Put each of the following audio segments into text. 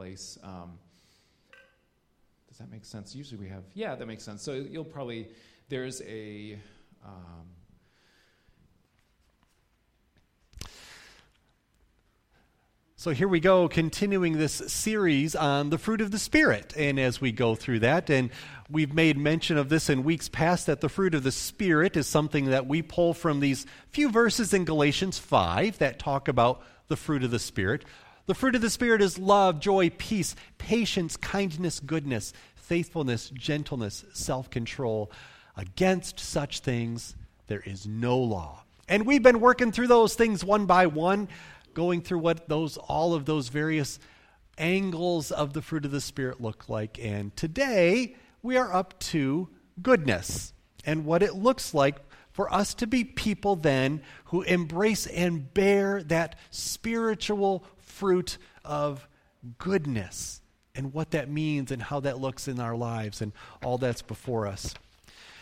place. Um, does that make sense? Usually we have, yeah, that makes sense. So you'll probably, there's a, um, So here we go, continuing this series on the fruit of the Spirit. And as we go through that, and we've made mention of this in weeks past, that the fruit of the Spirit is something that we pull from these few verses in Galatians 5 that talk about the fruit of the Spirit. The fruit of the Spirit is love, joy, peace, patience, kindness, goodness, faithfulness, gentleness, self control. Against such things, there is no law. And we've been working through those things one by one going through what those all of those various angles of the fruit of the spirit look like and today we are up to goodness and what it looks like for us to be people then who embrace and bear that spiritual fruit of goodness and what that means and how that looks in our lives and all that's before us.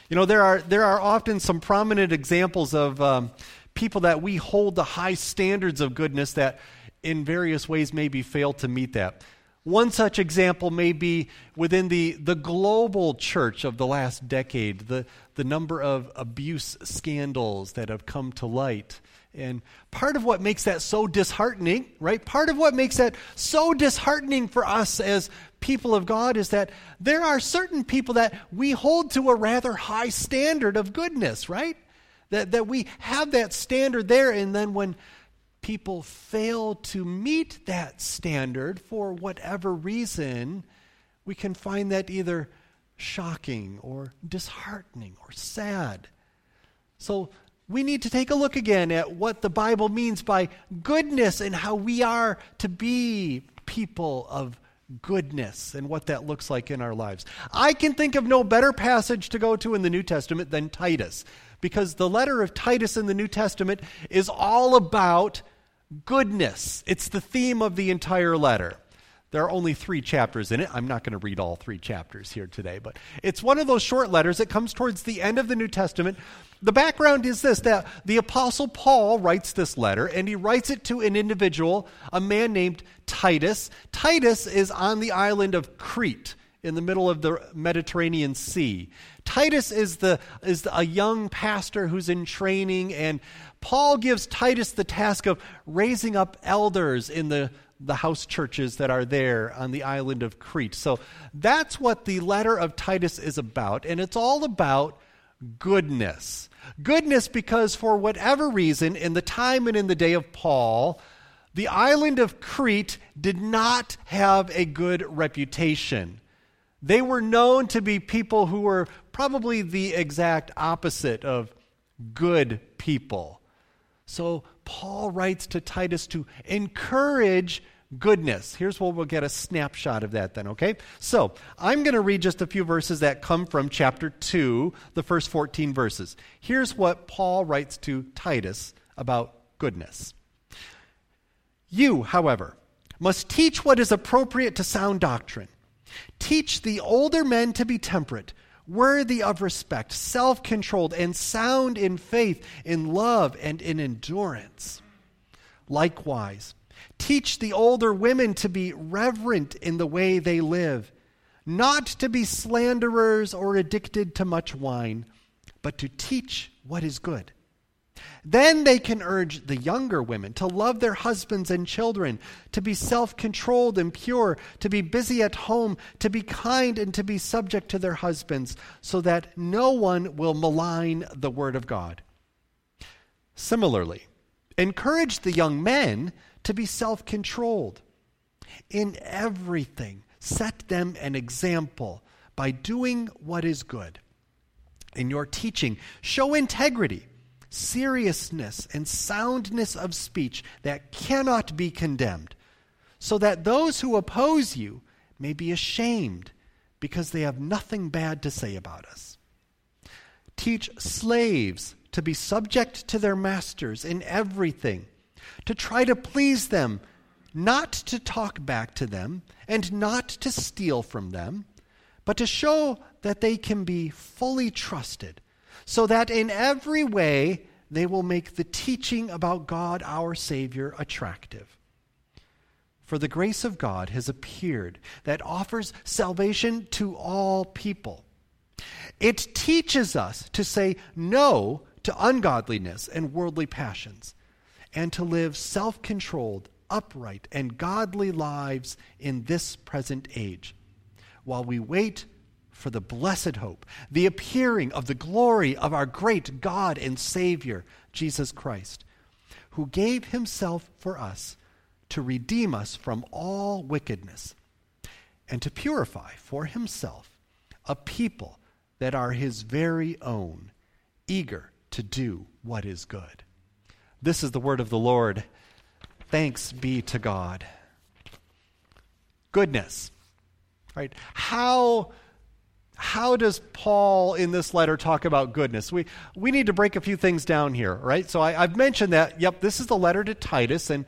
You know, there are, there are often some prominent examples of um, people that we hold the high standards of goodness that in various ways maybe fail to meet that. One such example may be within the, the global church of the last decade, the, the number of abuse scandals that have come to light. And part of what makes that so disheartening, right? Part of what makes that so disheartening for us as people of God is that there are certain people that we hold to a rather high standard of goodness, right? That, that we have that standard there, and then when people fail to meet that standard for whatever reason, we can find that either shocking or disheartening or sad. So we need to take a look again at what the Bible means by goodness and how we are to be people of goodness and what that looks like in our lives. I can think of no better passage to go to in the New Testament than Titus because the letter of Titus in the New Testament is all about goodness. It's the theme of the entire letter. There are only three chapters in it. I'm not going to read all three chapters here today, but it's one of those short letters that comes towards the end of the New Testament. The background is this that the Apostle Paul writes this letter, and he writes it to an individual, a man named Titus. Titus is on the island of Crete in the middle of the Mediterranean Sea. Titus is, the, is a young pastor who's in training, and Paul gives Titus the task of raising up elders in the, the house churches that are there on the island of Crete. So that's what the letter of Titus is about, and it's all about goodness. Goodness because, for whatever reason, in the time and in the day of Paul, the island of Crete did not have a good reputation. They were known to be people who were probably the exact opposite of good people. So Paul writes to Titus to encourage goodness. Here's where we'll get a snapshot of that then, okay? So I'm going to read just a few verses that come from chapter 2, the first 14 verses. Here's what Paul writes to Titus about goodness. You, however, must teach what is appropriate to sound doctrine. Teach the older men to be temperate, worthy of respect, self controlled, and sound in faith, in love, and in endurance. Likewise, teach the older women to be reverent in the way they live, not to be slanderers or addicted to much wine, but to teach what is good then they can urge the younger women to love their husbands and children, to be self controlled and pure, to be busy at home, to be kind, and to be subject to their husbands, so that no one will malign the word of God. Similarly, encourage the young men to be self controlled. In everything, set them an example by doing what is good. In your teaching, show integrity seriousness and soundness of speech that cannot be condemned, so that those who oppose you may be ashamed because they have nothing bad to say about us. Teach slaves to be subject to their masters in everything, to try to please them, not to talk back to them, and not to steal from them, but to show that they can be fully trusted so that in every way they will make the teaching about God our Savior attractive. For the grace of God has appeared that offers salvation to all people. It teaches us to say no to ungodliness and worldly passions, and to live self controlled, upright, and godly lives in this present age, while we wait for the blessed hope, the appearing of the glory of our great God and Savior, Jesus Christ, who gave himself for us to redeem us from all wickedness and to purify for himself a people that are his very own, eager to do what is good. This is the word of the Lord. Thanks be to God. Goodness. Right? How how does Paul in this letter talk about goodness? We, we need to break a few things down here, right? So I, I've mentioned that, yep, this is the letter to Titus, and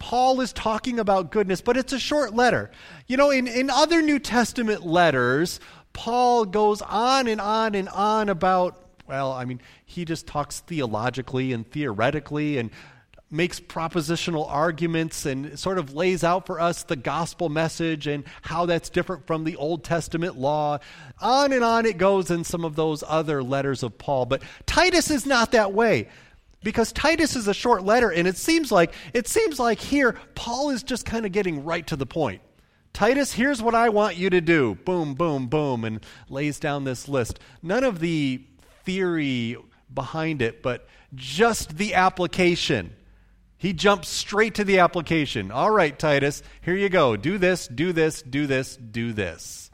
Paul is talking about goodness, but it's a short letter. You know, in, in other New Testament letters, Paul goes on and on and on about, well, I mean, he just talks theologically and theoretically and makes propositional arguments and sort of lays out for us the gospel message and how that's different from the Old Testament law. On and on it goes in some of those other letters of Paul. But Titus is not that way. Because Titus is a short letter and it seems like it seems like here Paul is just kind of getting right to the point. Titus, here's what I want you to do. Boom, boom, boom and lays down this list. None of the theory behind it, but just the application. He jumps straight to the application. All right, Titus, here you go. Do this, do this, do this, do this.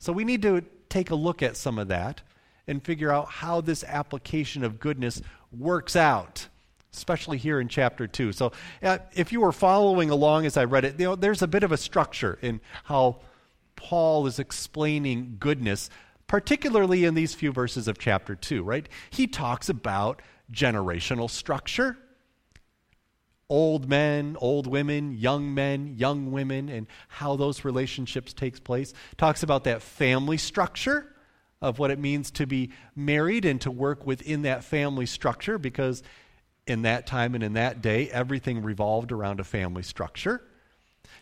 So we need to take a look at some of that and figure out how this application of goodness works out, especially here in chapter 2. So uh, if you were following along as I read it, you know, there's a bit of a structure in how Paul is explaining goodness, particularly in these few verses of chapter 2, right? He talks about generational structure old men, old women, young men, young women, and how those relationships takes place. Talks about that family structure of what it means to be married and to work within that family structure because in that time and in that day everything revolved around a family structure.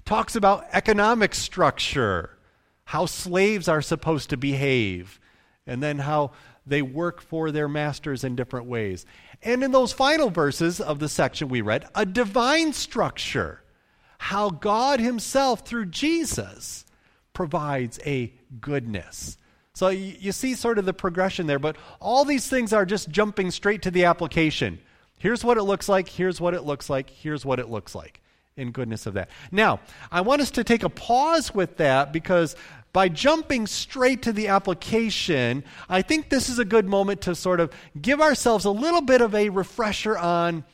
Talks about economic structure, how slaves are supposed to behave, and then how they work for their masters in different ways. And in those final verses of the section we read, a divine structure. How God Himself, through Jesus, provides a goodness. So you, see sort of the progression there, but all these things are just jumping straight to the application. Here's what it looks like, here's what it looks like, here's what it looks like in goodness of that. Now, I want us to take a pause with that because by jumping straight to the application, I think this is a good moment to sort of give ourselves a little bit of a refresher on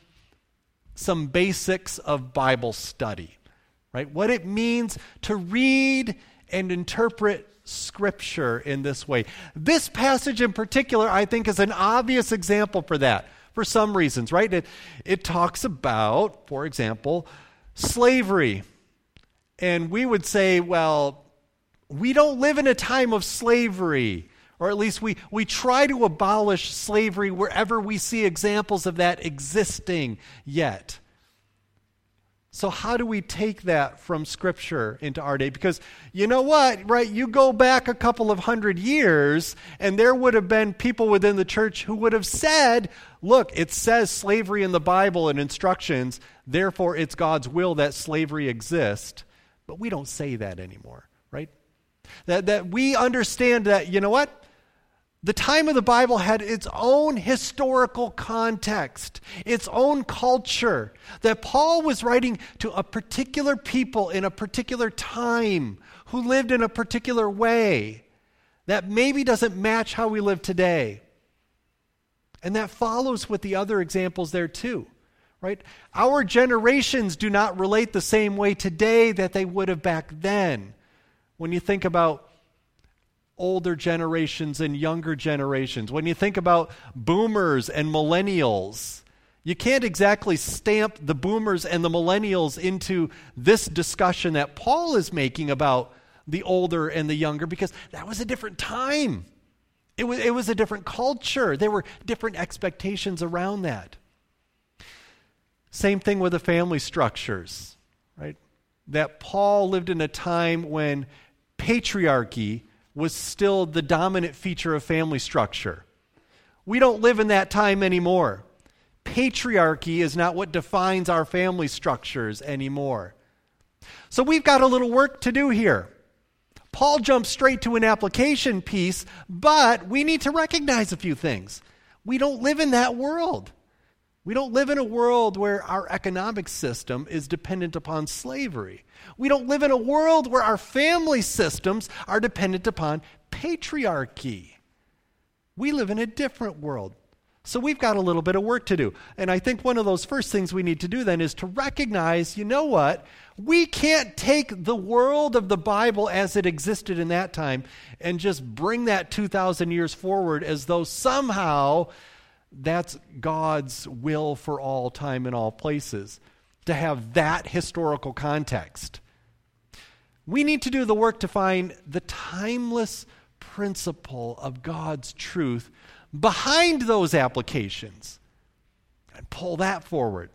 some basics of Bible study, right? What it means to read and interpret Scripture in this way. This passage in particular, I think, is an obvious example for that for some reasons, right? It, it talks about, for example, slavery. And we would say, well, we don't live in a time of slavery, or at least we, we try to abolish slavery wherever we see examples of that existing yet. So, how do we take that from Scripture into our day? Because you know what, right? You go back a couple of hundred years, and there would have been people within the church who would have said, look, it says slavery in the Bible and instructions, therefore it's God's will that slavery exist. But we don't say that anymore? That, that we understand that, you know what? The time of the Bible had its own historical context, its own culture. That Paul was writing to a particular people in a particular time who lived in a particular way that maybe doesn't match how we live today. And that follows with the other examples there too, right? Our generations do not relate the same way today that they would have back then when you think about older generations and younger generations, when you think about boomers and millennials, you can't exactly stamp the boomers and the millennials into this discussion that Paul is making about the older and the younger because that was a different time. It was, it was a different culture. There were different expectations around that. Same thing with the family structures, right? that Paul lived in a time when patriarchy was still the dominant feature of family structure. We don't live in that time anymore. Patriarchy is not what defines our family structures anymore. So we've got a little work to do here. Paul jumps straight to an application piece, but we need to recognize a few things. We don't live in that world. We don't live in a world where our economic system is dependent upon slavery. We don't live in a world where our family systems are dependent upon patriarchy. We live in a different world. So we've got a little bit of work to do. And I think one of those first things we need to do then is to recognize you know what? We can't take the world of the Bible as it existed in that time and just bring that 2,000 years forward as though somehow that's God's will for all time and all places, to have that historical context. We need to do the work to find the timeless principle of God's truth behind those applications and pull that forward.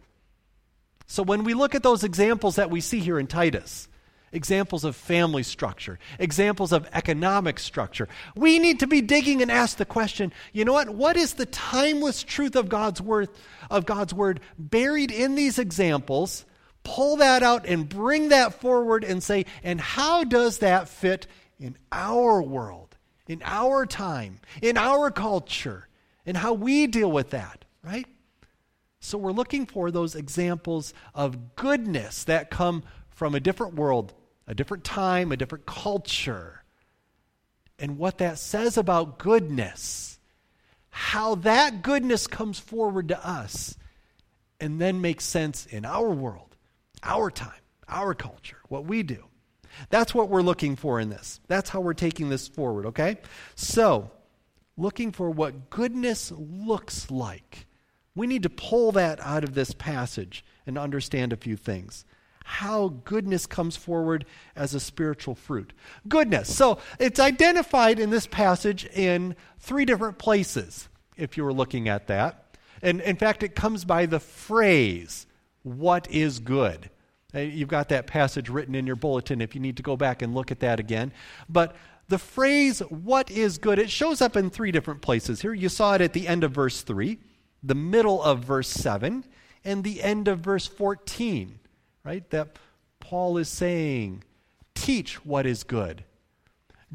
So when we look at those examples that we see here in Titus, examples of family structure, examples of economic structure, we need to be digging and ask the question, you know what? What is the timeless truth of God's word of God's word buried in these examples? Pull that out and bring that forward and say, and how does that fit in our world? in our time, in our culture, and how we deal with that, right? So we're looking for those examples of goodness that come from a different world, a different time, a different culture. And what that says about goodness, how that goodness comes forward to us and then makes sense in our world, our time, our culture, what we do. That's what we're looking for in this. That's how we're taking this forward, okay? So, looking for what goodness looks like. We need to pull that out of this passage and understand a few things. How goodness comes forward as a spiritual fruit. Goodness. So it's identified in this passage in three different places, if you were looking at that. And in fact, it comes by the phrase, what is good? You've got that passage written in your bulletin if you need to go back and look at that again. But the phrase, what is good, it shows up in three different places here. You saw it at the end of verse 3, the middle of verse 7, and the end of verse 14, right? That Paul is saying, teach what is good.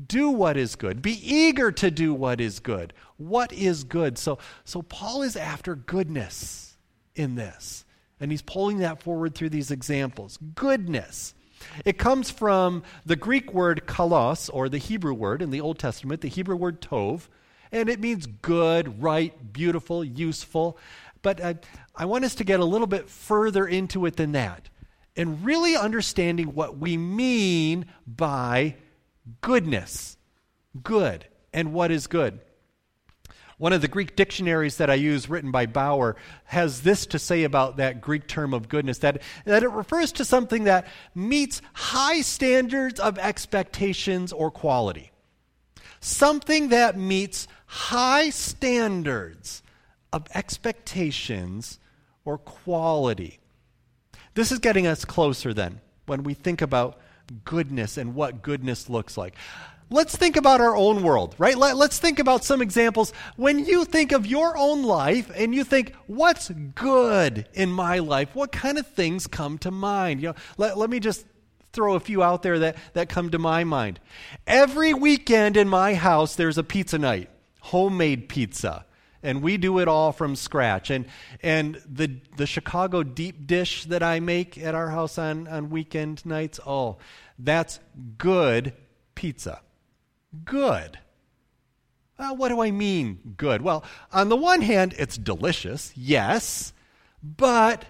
Do what is good. Be eager to do what is good. What is good? So, so Paul is after goodness in this. And he's pulling that forward through these examples. Goodness. It comes from the Greek word kalos, or the Hebrew word in the Old Testament, the Hebrew word tov, and it means good, right, beautiful, useful. But I, I want us to get a little bit further into it than that and really understanding what we mean by goodness, good, and what is good. One of the Greek dictionaries that I use, written by Bauer, has this to say about that Greek term of goodness that, that it refers to something that meets high standards of expectations or quality. Something that meets high standards of expectations or quality. This is getting us closer then when we think about goodness and what goodness looks like let's think about our own world, right? Let, us think about some examples. When you think of your own life and you think, what's good in my life? What kind of things come to mind? You know, let, let me just throw a few out there that, that come to my mind. Every weekend in my house, there's a pizza night, homemade pizza. And we do it all from scratch. And, and the, the Chicago deep dish that I make at our house on, on weekend nights, oh, that's good pizza good. Well, what do I mean, good? Well, on the one hand, it's delicious, yes, but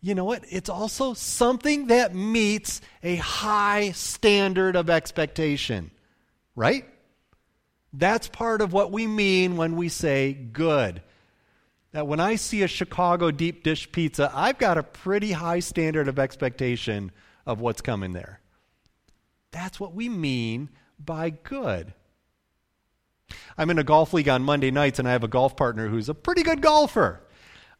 you know what? It's also something that meets a high standard of expectation, right? That's part of what we mean when we say good. That when I see a Chicago deep dish pizza, I've got a pretty high standard of expectation of what's coming there. That's what we mean by good. I'm in a golf league on Monday nights, and I have a golf partner who's a pretty good golfer.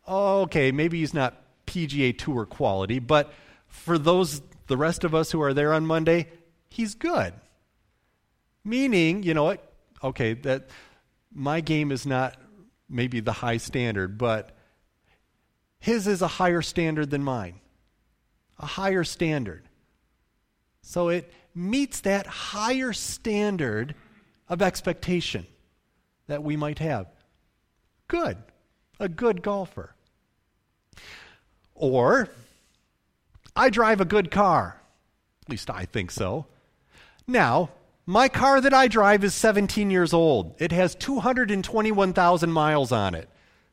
Okay, maybe he's not PGA Tour quality, but for those the rest of us who are there on Monday, he's good. Meaning, you know what? Okay, that my game is not maybe the high standard, but his is a higher standard than mine. A higher standard. So it meets that higher standard of expectation that we might have. Good. A good golfer. Or, I drive a good car. At least I think so. Now, my car that I drive is 17 years old. It has 221,000 miles on it.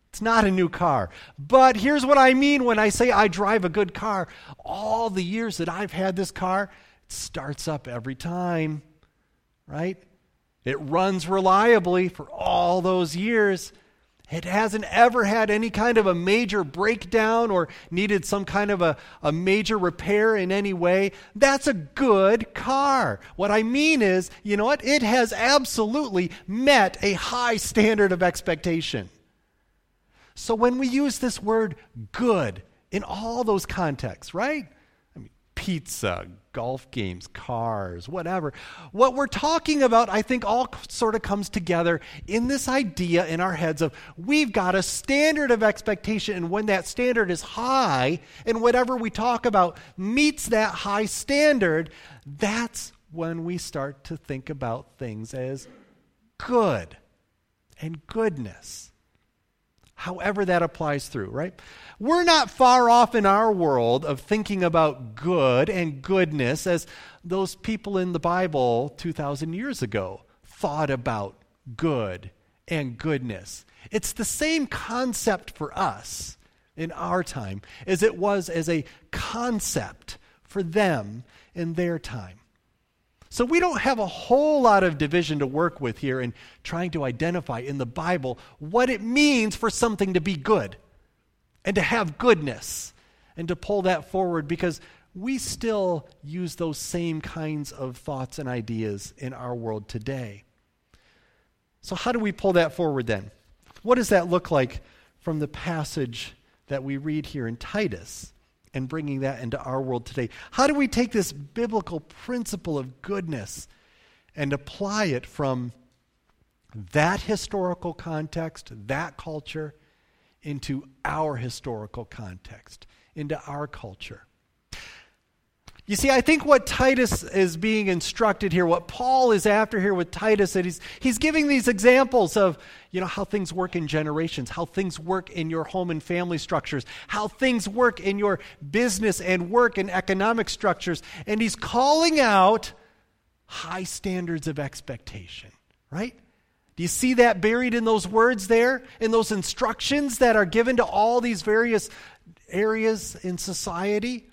It's not a new car. But here's what I mean when I say I drive a good car. All the years that I've had this car, it starts up every time, right? It runs reliably for all those years. It hasn't ever had any kind of a major breakdown or needed some kind of a, a major repair in any way. That's a good car. What I mean is, you know what? It has absolutely met a high standard of expectation. So when we use this word good in all those contexts, right? I mean, pizza, golf games, cars, whatever. What we're talking about, I think, all sort of comes together in this idea in our heads of we've got a standard of expectation, and when that standard is high, and whatever we talk about meets that high standard, that's when we start to think about things as good and goodness. However, that applies through, right? We're not far off in our world of thinking about good and goodness as those people in the Bible 2,000 years ago thought about good and goodness. It's the same concept for us in our time as it was as a concept for them in their time. So we don't have a whole lot of division to work with here in trying to identify in the Bible what it means for something to be good and to have goodness and to pull that forward because we still use those same kinds of thoughts and ideas in our world today. So, how do we pull that forward then? What does that look like from the passage that we read here in Titus and bringing that into our world today? How do we take this biblical principle of goodness and apply it from that historical context, that culture, into our historical context, into our culture. You see, I think what Titus is being instructed here, what Paul is after here with Titus, that he's, he's giving these examples of, you know, how things work in generations, how things work in your home and family structures, how things work in your business and work and economic structures. And he's calling out high standards of expectation, right? Do you see that buried in those words there? In those instructions that are given to all these various areas in society?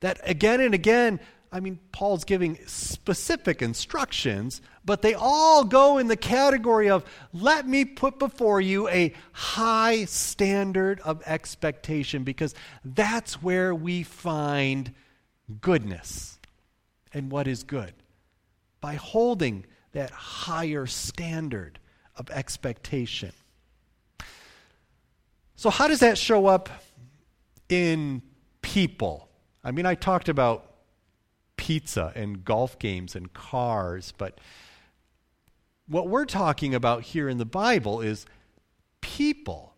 That again and again, I mean, Paul's giving specific instructions, but they all go in the category of let me put before you a high standard of expectation because that's where we find goodness and what is good. By holding that higher standard of expectation. So, how does that show up in people? I mean, I talked about pizza and golf games and cars, but what we're talking about here in the Bible is people.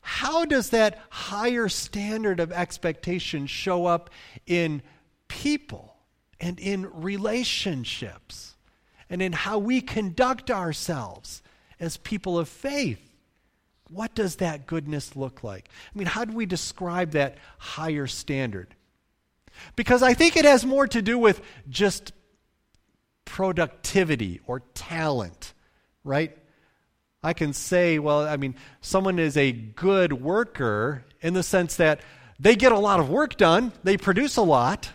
How does that higher standard of expectation show up in people and in relationships? and in how we conduct ourselves as people of faith. What does that goodness look like? I mean, how do we describe that higher standard? Because I think it has more to do with just productivity or talent, right? I can say, well, I mean, someone is a good worker in the sense that they get a lot of work done, they produce a lot.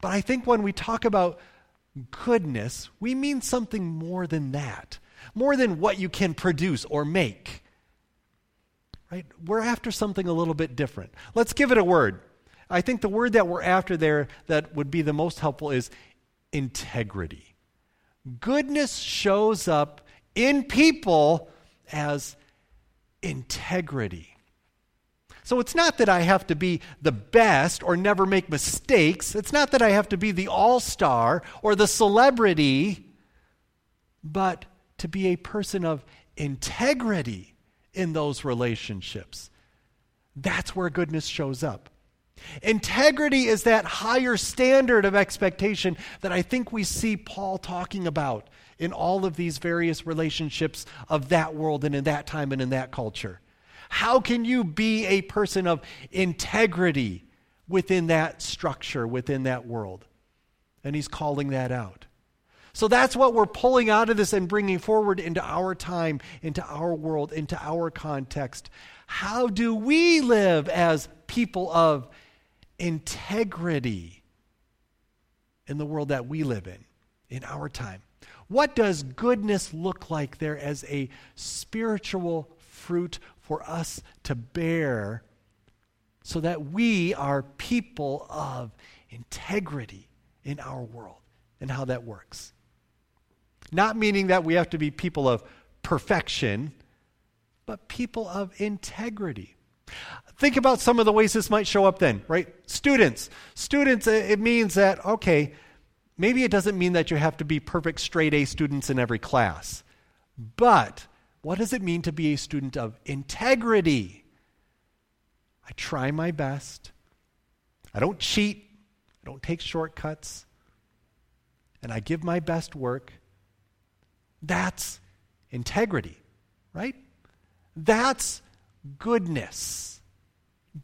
But I think when we talk about goodness, we mean something more than that, more than what you can produce or make. Right? We're after something a little bit different. Let's give it a word. I think the word that we're after there that would be the most helpful is integrity. Goodness shows up in people as integrity. So it's not that I have to be the best or never make mistakes. It's not that I have to be the all star or the celebrity, but to be a person of integrity in those relationships. That's where goodness shows up. Integrity is that higher standard of expectation that I think we see Paul talking about in all of these various relationships of that world and in that time and in that culture. How can you be a person of integrity within that structure, within that world? And he's calling that out. So that's what we're pulling out of this and bringing forward into our time, into our world, into our context. How do we live as people of integrity in the world that we live in, in our time? What does goodness look like there as a spiritual fruit for us to bear so that we are people of integrity in our world and how that works? Not meaning that we have to be people of perfection, but people of integrity. Think about some of the ways this might show up then, right? Students. Students, it means that, okay, maybe it doesn't mean that you have to be perfect straight A students in every class. But what does it mean to be a student of integrity? I try my best. I don't cheat. I don't take shortcuts. And I give my best work. That's integrity, right? That's goodness,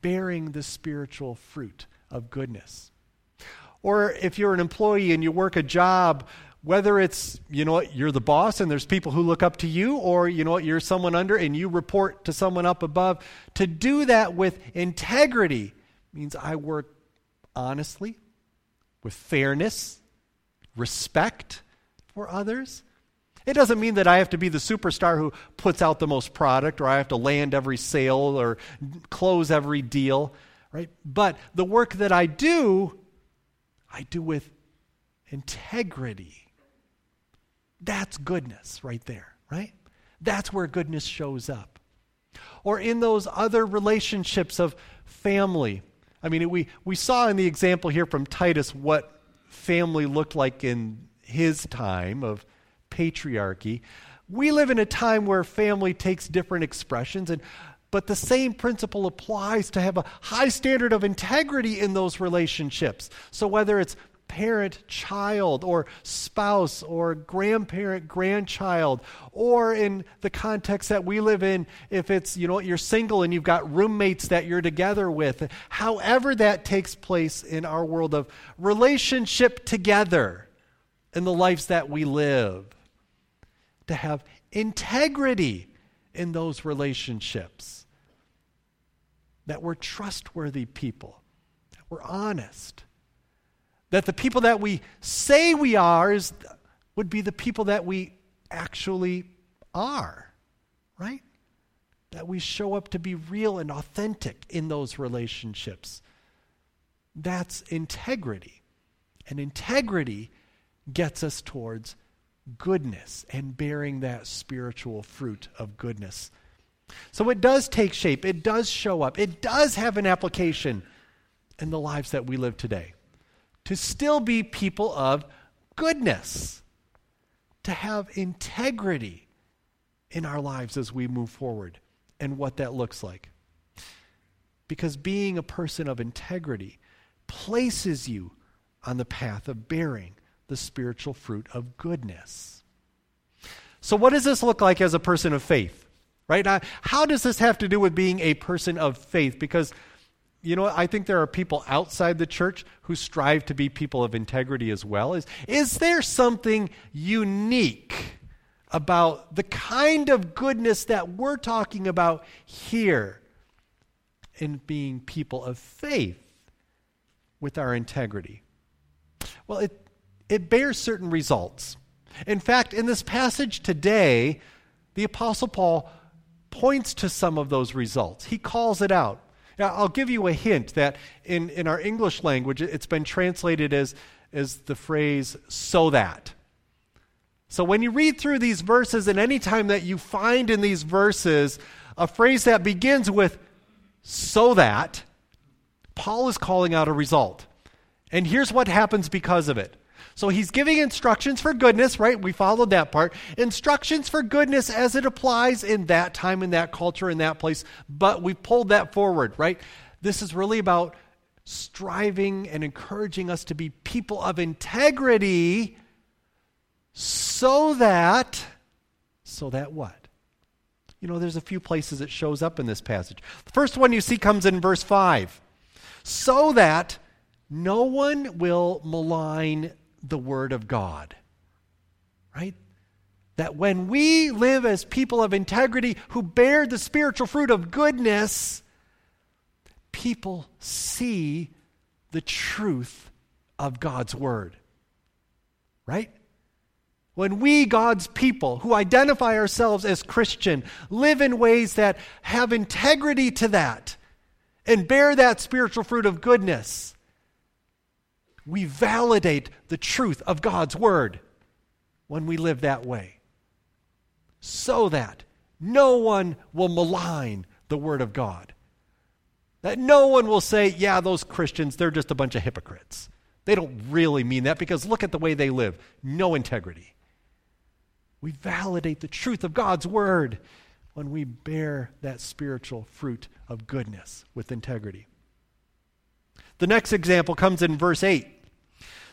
bearing the spiritual fruit of goodness. Or if you're an employee and you work a job, whether it's, you know what, you're the boss and there's people who look up to you, or, you know what, you're someone under and you report to someone up above, to do that with integrity means I work honestly, with fairness, respect for others. It doesn't mean that I have to be the superstar who puts out the most product or I have to land every sale or close every deal, right? But the work that I do, I do with integrity. That's goodness right there, right? That's where goodness shows up. Or in those other relationships of family. I mean, we, we saw in the example here from Titus what family looked like in his time of patriarchy. We live in a time where family takes different expressions and but the same principle applies to have a high standard of integrity in those relationships. So whether it's parent child or spouse or grandparent grandchild or in the context that we live in if it's you know you're single and you've got roommates that you're together with however that takes place in our world of relationship together in the lives that we live to have integrity in those relationships. That we're trustworthy people, that we're honest, that the people that we say we are is, would be the people that we actually are, right? That we show up to be real and authentic in those relationships. That's integrity. And integrity gets us towards goodness and bearing that spiritual fruit of goodness. So it does take shape, it does show up, it does have an application in the lives that we live today. To still be people of goodness, to have integrity in our lives as we move forward and what that looks like. Because being a person of integrity places you on the path of bearing the spiritual fruit of goodness. So, what does this look like as a person of faith? Right? Now, how does this have to do with being a person of faith? Because, you know, I think there are people outside the church who strive to be people of integrity as well. Is, is there something unique about the kind of goodness that we're talking about here in being people of faith with our integrity? Well, it, it bears certain results. In fact, in this passage today, the Apostle Paul points to some of those results. He calls it out. Now, I'll give you a hint that in, in our English language, it's been translated as, as the phrase, so that. So when you read through these verses, and any time that you find in these verses a phrase that begins with so that Paul is calling out a result. And here's what happens because of it. So he's giving instructions for goodness, right? We followed that part. Instructions for goodness as it applies in that time, in that culture, in that place. But we pulled that forward, right? This is really about striving and encouraging us to be people of integrity so that, so that what? You know, there's a few places it shows up in this passage. The first one you see comes in verse 5. So that no one will malign the Word of God. Right? That when we live as people of integrity who bear the spiritual fruit of goodness, people see the truth of God's Word. Right? When we, God's people, who identify ourselves as Christian, live in ways that have integrity to that and bear that spiritual fruit of goodness, we validate the truth of God's Word when we live that way. So that no one will malign the Word of God. That no one will say, yeah, those Christians, they're just a bunch of hypocrites. They don't really mean that because look at the way they live no integrity. We validate the truth of God's Word when we bear that spiritual fruit of goodness with integrity. The next example comes in verse 8.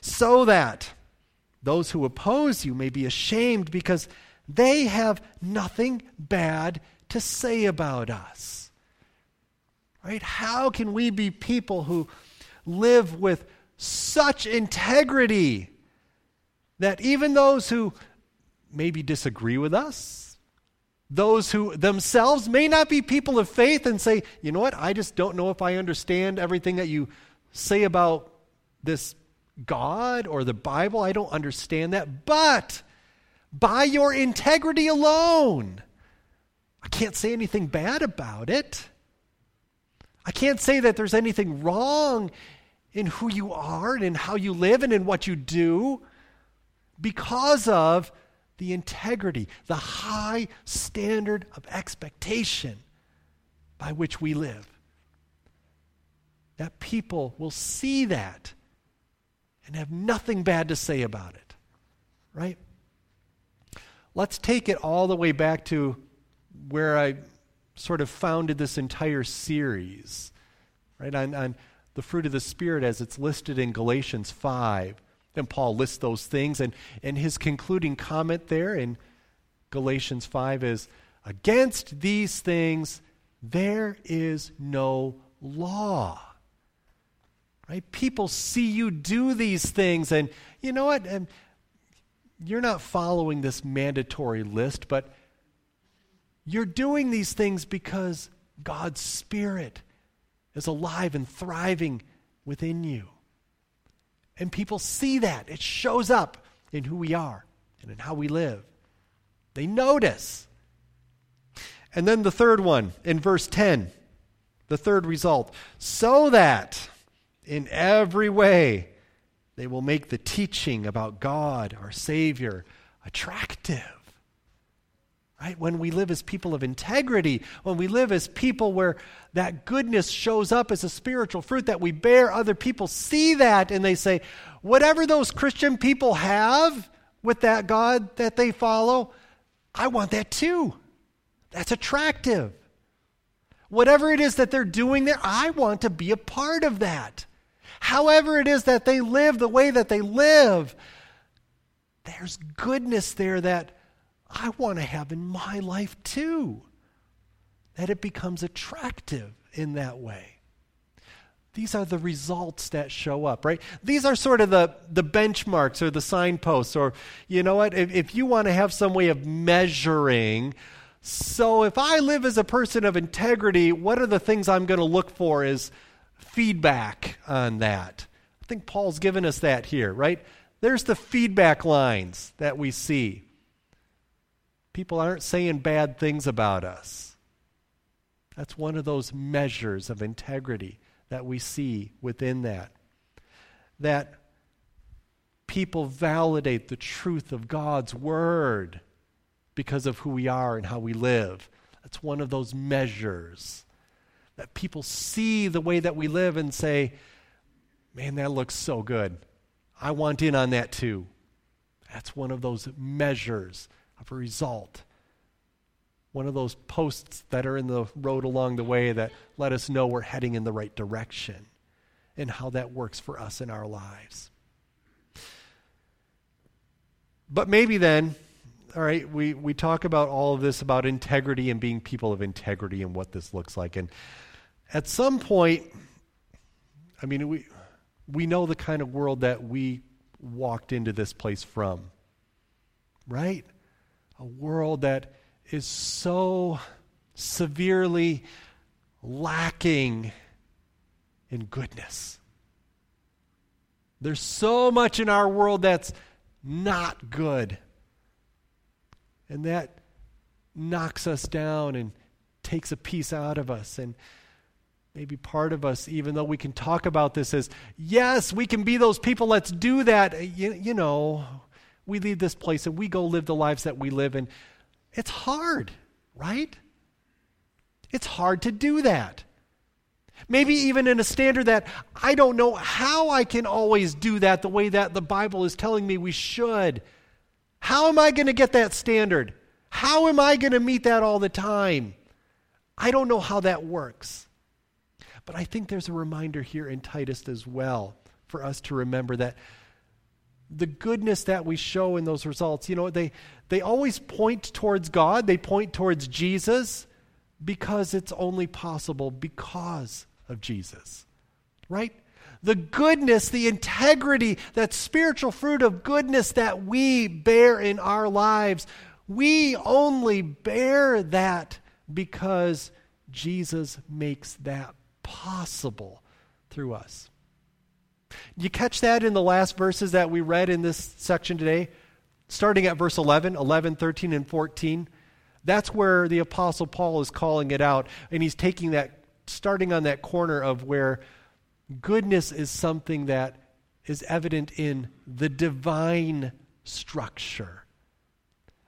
So that those who oppose you may be ashamed because they have nothing bad to say about us. Right? How can we be people who live with such integrity that even those who maybe disagree with us, those who themselves may not be people of faith and say, you know what, I just don't know if I understand everything that you say about this God or the Bible. I don't understand that. But by your integrity alone, I can't say anything bad about it. I can't say that there's anything wrong in who you are and in how you live and in what you do because of the integrity, the high standard of expectation by which we live that people will see that and have nothing bad to say about it. Right? Let's take it all the way back to where I sort of founded this entire series, right? On, on the fruit of the Spirit as it's listed in Galatians 5. And Paul lists those things. And, and his concluding comment there in Galatians 5 is Against these things there is no law. Right? People see you do these things, and you know what? And you're not following this mandatory list, but you're doing these things because God's Spirit is alive and thriving within you. And people see that. It shows up in who we are and in how we live. They notice. And then the third one in verse 10, the third result. So that in every way, they will make the teaching about God, our Savior, attractive. Right? When we live as people of integrity, when we live as people where that goodness shows up as a spiritual fruit that we bear, other people see that and they say, whatever those Christian people have with that God that they follow, I want that too. That's attractive. Whatever it is that they're doing there, I want to be a part of that however it is that they live the way that they live, there's goodness there that I want to have in my life too. That it becomes attractive in that way. These are the results that show up, right? These are sort of the, the benchmarks or the signposts, or you know what? If, if you want to have some way of measuring, so if I live as a person of integrity, what are the things I'm going to look for is feedback on that. I think Paul's given us that here, right? There's the feedback lines that we see. People aren't saying bad things about us. That's one of those measures of integrity that we see within that. That people validate the truth of God's word because of who we are and how we live. That's one of those measures That people see the way that we live and say, man, that looks so good. I want in on that too. That's one of those measures of a result. One of those posts that are in the road along the way that let us know we're heading in the right direction and how that works for us in our lives. But maybe then, all right, we, we talk about all of this about integrity and being people of integrity and what this looks like. And at some point, I mean, we, we know the kind of world that we walked into this place from, right? A world that is so severely lacking in goodness. There's so much in our world that's not good. And that knocks us down and takes a piece out of us. And maybe part of us, even though we can talk about this as, yes, we can be those people, let's do that. You, you know, we leave this place and we go live the lives that we live. And it's hard, right? It's hard to do that. Maybe even in a standard that I don't know how I can always do that the way that the Bible is telling me we should. How am I going to get that standard? How am I going to meet that all the time? I don't know how that works. But I think there's a reminder here in Titus as well for us to remember that the goodness that we show in those results, you know, they, they always point towards God, they point towards Jesus because it's only possible because of Jesus, right? The goodness, the integrity, that spiritual fruit of goodness that we bear in our lives, we only bear that because Jesus makes that possible through us. You catch that in the last verses that we read in this section today? Starting at verse 11, 11, 13, and 14. That's where the Apostle Paul is calling it out. And he's taking that starting on that corner of where goodness is something that is evident in the divine structure.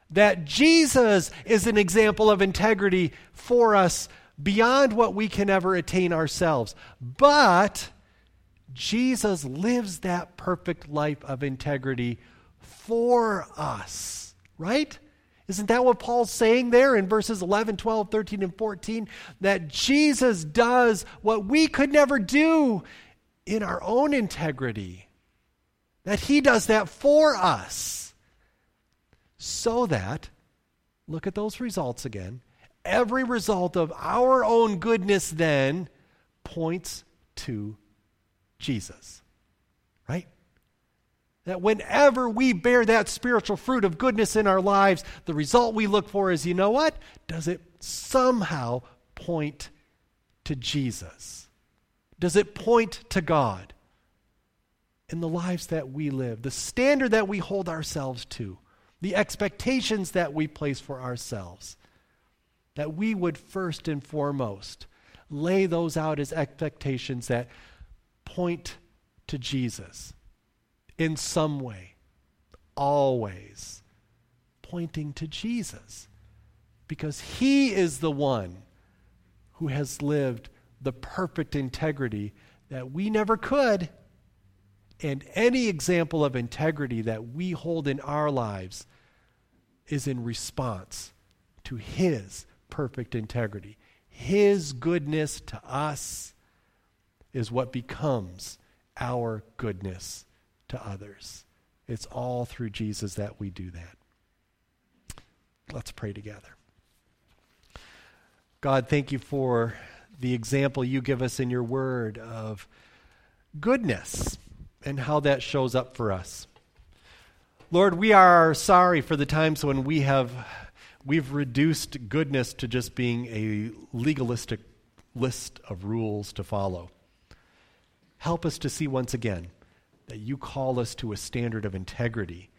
That Jesus is an example of integrity for us beyond what we can ever attain ourselves. But Jesus lives that perfect life of integrity for us, right? Isn't that what Paul's saying there in verses 11, 12, 13, and 14? That Jesus does what we could never do in our own integrity. That he does that for us. So that, look at those results again. Every result of our own goodness then points to Jesus. Right? That whenever we bear that spiritual fruit of goodness in our lives, the result we look for is you know what? Does it somehow point to Jesus? Does it point to God? In the lives that we live, the standard that we hold ourselves to, the expectations that we place for ourselves, that we would first and foremost lay those out as expectations that point to Jesus in some way, always pointing to Jesus. Because he is the one who has lived the perfect integrity that we never could. And any example of integrity that we hold in our lives is in response to his perfect integrity. His goodness to us is what becomes our goodness to others. It's all through Jesus that we do that. Let's pray together. God, thank you for the example you give us in your word of goodness and how that shows up for us. Lord, we are sorry for the times when we have we've reduced goodness to just being a legalistic list of rules to follow. Help us to see once again that you call us to a standard of integrity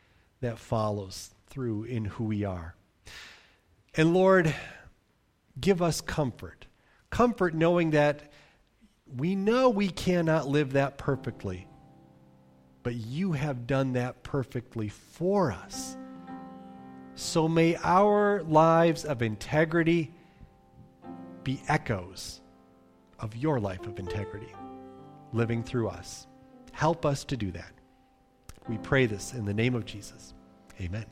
that follows through in who we are. And Lord, give us comfort. Comfort knowing that we know we cannot live that perfectly, but you have done that perfectly for us. So may our lives of integrity be echoes of your life of integrity living through us. Help us to do that. We pray this in the name of Jesus. Amen.